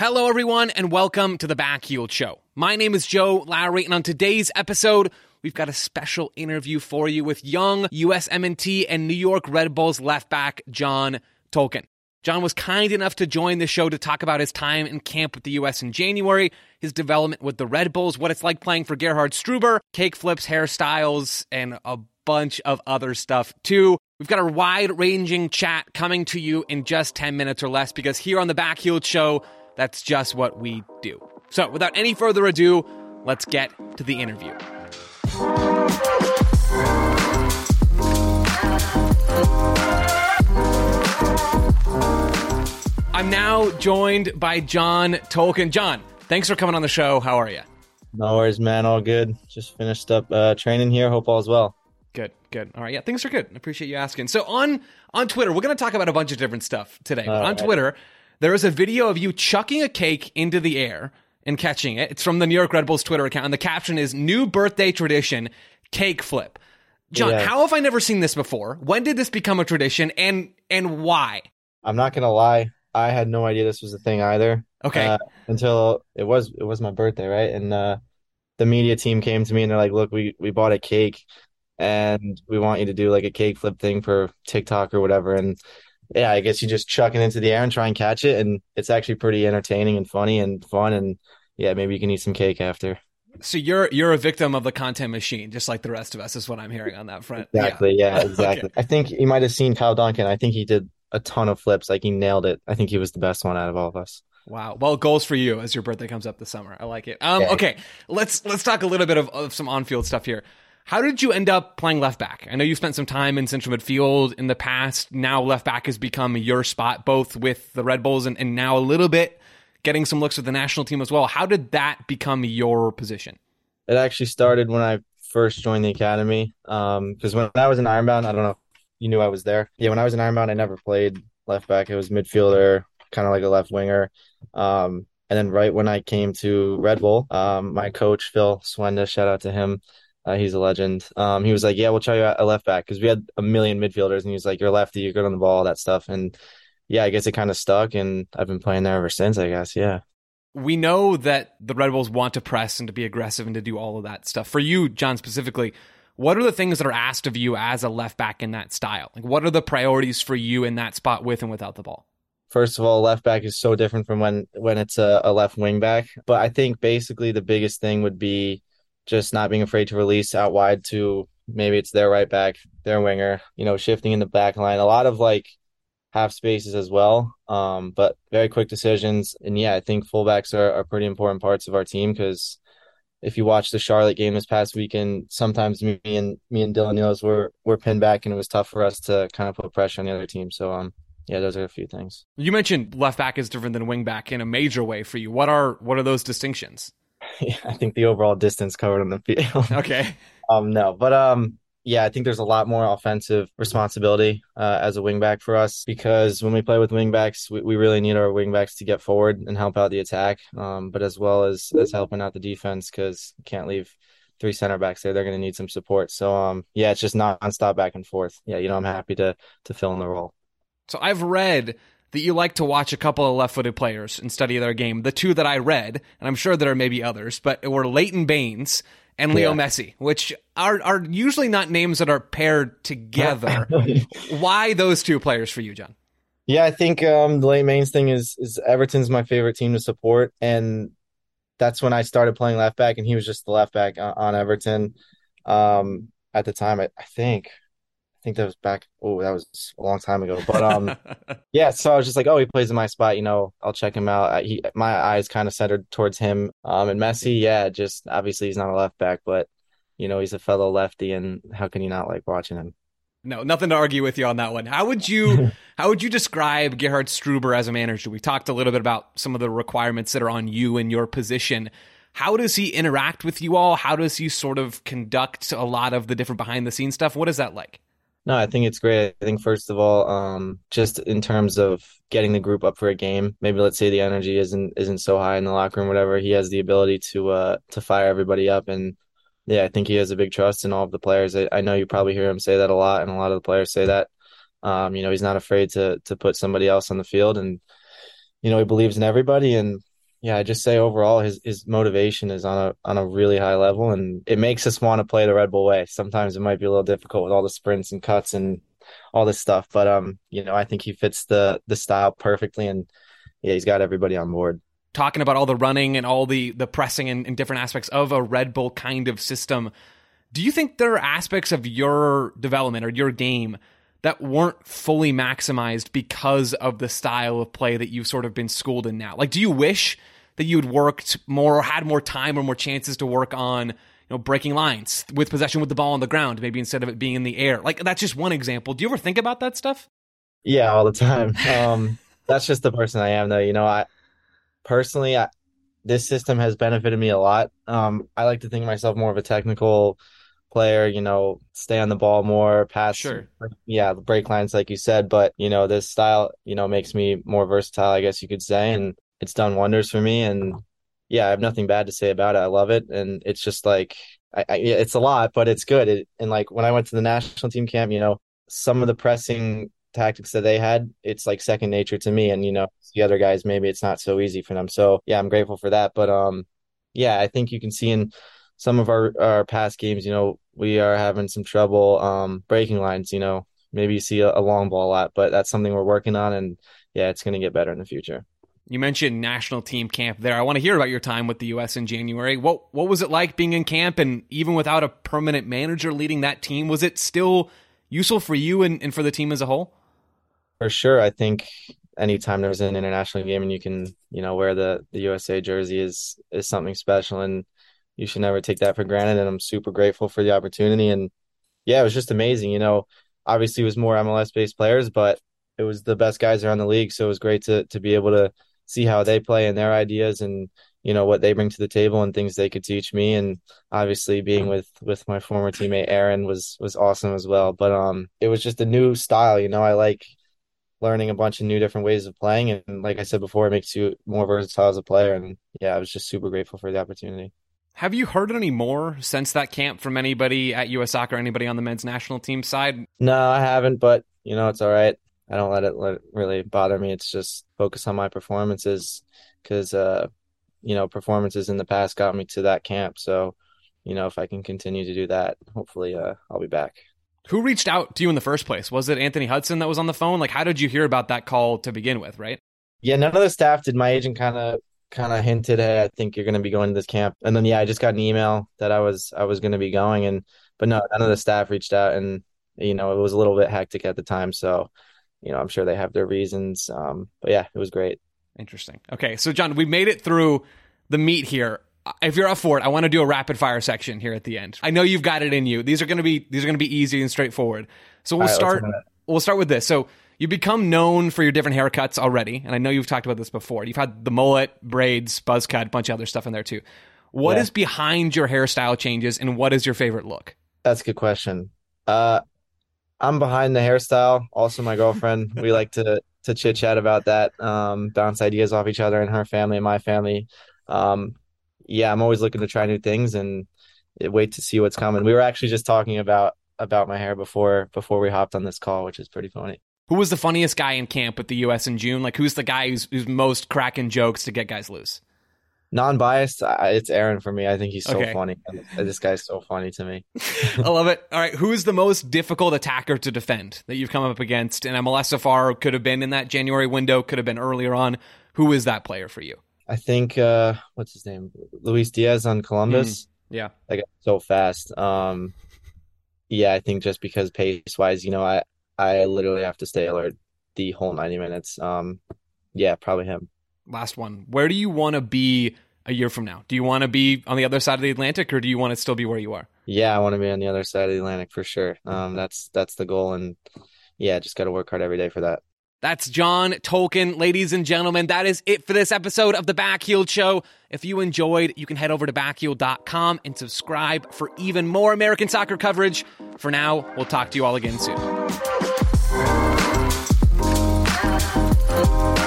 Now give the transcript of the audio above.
Hello, everyone, and welcome to the Backheeled Show. My name is Joe Lowery, and on today's episode, we've got a special interview for you with young USMNT and New York Red Bulls left back John Tolkin. John was kind enough to join the show to talk about his time in camp with the U.S. in January, his development with the Red Bulls, what it's like playing for Gerhard Struber, cake flips, hairstyles, and a bunch of other stuff too. We've got a wide ranging chat coming to you in just 10 minutes or less because here on the Backheeled Show, that's just what we do. So, without any further ado, let's get to the interview. I'm now joined by John Tolkin. John, thanks for coming on the show. How are you? No worries, man. All good. Just finished up uh, training here. Hope all's well. Good, good. All right, yeah, things are good. I appreciate you asking. So on on Twitter, we're going to talk about a bunch of different stuff today. on right. Twitter, there is a video of you chucking a cake into the air and catching it. It's from the New York Red Bulls Twitter account, and the caption is "New birthday tradition: cake flip." John, Yeah. how have I never seen this before? When did this become a tradition, and and why? I'm not gonna lie. I had no idea this was a thing either. Okay, Uh, until it was it was my birthday, right? And uh, the media team came to me and they're like, "Look, we we bought a cake, and we want you to do like a cake flip thing for TikTok or whatever." And yeah, I guess you just chuck it into the air and try and catch it, and it's actually pretty entertaining and funny and fun. And yeah, maybe you can eat some cake after. so you're you're a victim of the content machine, just like the rest of us. Is what I'm hearing on that front. Yeah. Exactly. Yeah, Okay. exactly. I think you might have seen Kyle Duncan. I think he did a ton of flips. Like he nailed it. I think he was the best one out of all of us. Wow. Well, goals for you as your birthday comes up this summer. I like it. Um, Yeah. okay, let's let's talk a little bit of, of some on-field stuff here. How did you end up playing left back? I know you spent some time in central midfield in the past. Now left back has become your spot, both with the Red Bulls and, and now a little bit getting some looks with the national team as well. How did that become your position? It actually started when I first joined the academy. Um, because when I was in Ironbound, I don't know if you knew I was there. Yeah, when I was in Ironbound, I never played left back. It was midfielder, kind of like a left winger. Um, and then right when I came to Red Bull, um, my coach Phil Swenda, shout out to him. Uh, he's a legend. Um, he was like, "Yeah, we'll try you out a left back," because we had a million midfielders, and he was like, "You're lefty, you're good on the ball, all that stuff." And yeah, I guess it kind of stuck, and I've been playing there ever since. I guess, yeah. We know that the Red Bulls want to press and to be aggressive and to do all of that stuff. For you, John, specifically, what are the things that are asked of you as a left back in that style? Like, what are the priorities for you in that spot with and without the ball? First of all, left back is so different from when when it's a, a left wing back. But I think basically the biggest thing would be just not being afraid to release out wide to maybe it's their right back, their winger, you know, shifting in the back line. A lot of like half spaces as well. Um, but very quick decisions. And yeah, I think fullbacks are, are pretty important parts of our team because if you watch the Charlotte game this past weekend, sometimes me and me and Dylan Nealis were were pinned back and it was tough for us to kind of put pressure on the other team. So um yeah, those are a few things. You mentioned left back is different than wing back in a major way for you. What are what are those distinctions? Yeah, I think the overall distance covered on the field. Okay. um, no, but um, yeah, I think there's a lot more offensive responsibility uh, as a wingback for us because when we play with wingbacks, we, we really need our wingbacks to get forward and help out the attack, um, but as well as as helping out the defense because you can't leave three center backs there. They're going to need some support. So um, yeah, it's just nonstop back and forth. Yeah, you know, I'm happy to to fill in the role. So I've read that you like to watch a couple of left-footed players and study their game. The two that I read, and I'm sure there are maybe others, but were Leighton Baines and Leo Yeah. Messi, which are are usually not names that are paired together. Why those two players for you, John? Yeah, I think um, the Leighton Baines thing is is Everton's my favorite team to support, and that's when I started playing left back, and he was just the left back on, on Everton. Um, at the time, I, I think, I think that was back. Oh, that was a long time ago. But um, yeah, so I was just like, oh, he plays in my spot. You know, I'll check him out. I, he, my eyes kind of centered towards him. Um, and Messi, yeah, just obviously he's not a left back, but you know, he's a fellow lefty, and how can you not like watching him? No, nothing to argue with you on that one. How would you how would you describe Gerhard Struber as a manager? We talked a little bit about some of the requirements that are on you and your position. How does he interact with you all? How does he sort of conduct a lot of the different behind the scenes stuff? What is that like? No, I think it's great. I think first of all, um, just in terms of getting the group up for a game, maybe let's say the energy isn't isn't so high in the locker room, whatever. He has the ability to uh to fire everybody up, and yeah, I think he has a big trust in all of the players. I, I know you probably hear him say that a lot, and a lot of the players say that. Um, you know, he's not afraid to to put somebody else on the field, and you know, he believes in everybody. And yeah, I just say overall, his his motivation is on a on a really high level, and it makes us want to play the Red Bull way. Sometimes it might be a little difficult with all the sprints and cuts and all this stuff, but um, you know, I think he fits the the style perfectly, and yeah, he's got everybody on board talking about all the running and all the the pressing and, and, different aspects of a Red Bull kind of system. Do you think there are aspects of your development or your game that weren't fully maximized because of the style of play that you've sort of been schooled in now? Like, do you wish that you had worked more or had more time or more chances to work on, you know, breaking lines with possession with the ball on the ground, maybe instead of it being in the air? Like, that's just one example. Do you ever think about that stuff? Yeah, all the time. Um, that's just the person I am, though. You know, I personally, I, this system has benefited me a lot. Um, I like to think myself more of a technical player, you know, stay on the ball more, pass. Sure. Yeah, break lines, like you said. But, you know, this style, you know, makes me more versatile, I guess you could say. And it's done wonders for me. And yeah, I have nothing bad to say about it. I love it. And it's just like, I, I it's a lot, but it's good. It, and like when I went to the national team camp, you know, some of the pressing tactics that they had, it's like second nature to me. And, you know, the other guys, maybe it's not so easy for them. So yeah, I'm grateful for that. But, um, yeah, I think you can see in some of our, our past games, you know, we are having some trouble um, breaking lines. You know, maybe you see a, a long ball a lot, but that's something we're working on, and yeah, it's going to get better in the future. You mentioned national team camp there. I want to hear about your time with the U.S. in January. What what was it like being in camp, and even without a permanent manager leading that team, was it still useful for you and, and for the team as a whole? For sure, I think anytime there's an international game and you can you know wear the the USA jersey is is something special, and you should never take that for granted. And I'm super grateful for the opportunity. And yeah, it was just amazing. You know, obviously it was more MLS based players, but it was the best guys around the league. So it was great to to be able to see how they play and their ideas and you know what they bring to the table and things they could teach me and obviously being with with my former teammate Aaron was was awesome as well but um it was just a new style you know I like learning a bunch of new different ways of playing and like I said before it makes you more versatile as a player and yeah I was just super grateful for the opportunity have you heard any more since that camp from anybody at US Soccer, anybody on the men's national team side? No, I haven't, but you know, it's all right. I don't let it, let it really bother me. It's just focus on my performances because, uh, you know, performances in the past got me to that camp. So, you know, if I can continue to do that, hopefully uh, I'll be back. Who reached out to you in the first place? Was it Anthony Hudson that was on the phone? Like, how did you hear about that call to begin with, right? Yeah, none of the staff did. My agent kind of kind of hinted, "Hey, I think you're going to be going to this camp." And then yeah, I just got an email that I was I was going to be going, and but no, none of the staff reached out, and you know it was a little bit hectic at the time, so you know I'm sure they have their reasons. Um, but yeah, it was great. Interesting. Okay, so John, we made it through the meat here. If you're up for it, I want to do a rapid fire section here at the end. I know you've got it in you. These are going to be these are going to be easy and straightforward. So we'll right, start. We'll start with this. So you become known for your different haircuts already, and I know you've talked about this before. You've had the mullet, braids, buzz cut, a bunch of other stuff in there too. What yeah. is behind your hairstyle changes, and what is your favorite look? That's a good question. Uh, I'm behind the hairstyle. Also, my girlfriend. we like to to chit chat about that, um, bounce ideas off each other and her family and my family. Um, yeah, I'm always looking to try new things and wait to see what's coming. We were actually just talking about about my hair before before we hopped on this call, which is pretty funny. Who was the funniest guy in camp with the U.S. in June? Like, who's the guy who's, who's most cracking jokes to get guys loose? Non-biased, it's Aaron for me. I think he's so okay. funny. This guy's so funny to me. I love it. All right, who is the most difficult attacker to defend that you've come up against so far? Could have been in that January window. Could have been earlier on. Who is that player for you? I think uh, what's his name, Luis Diaz on Columbus. Mm, yeah, like so fast. Um, yeah, I think just because pace wise, you know, I I literally have to stay alert the whole 90 minutes. Um, yeah, probably him. Last one. Where do you want to be a year from now? Do you want to be on the other side of the Atlantic or do you want to still be where you are? Yeah, I want to be on the other side of the Atlantic for sure. Um, that's that's the goal and yeah, just got to work hard every day for that. That's John Tolkin. Ladies and gentlemen, that is it for this episode of the Backheeled Show. If you enjoyed, you can head over to backheeled.com and subscribe for even more American soccer coverage. For now, we'll talk to you all again soon. Thank you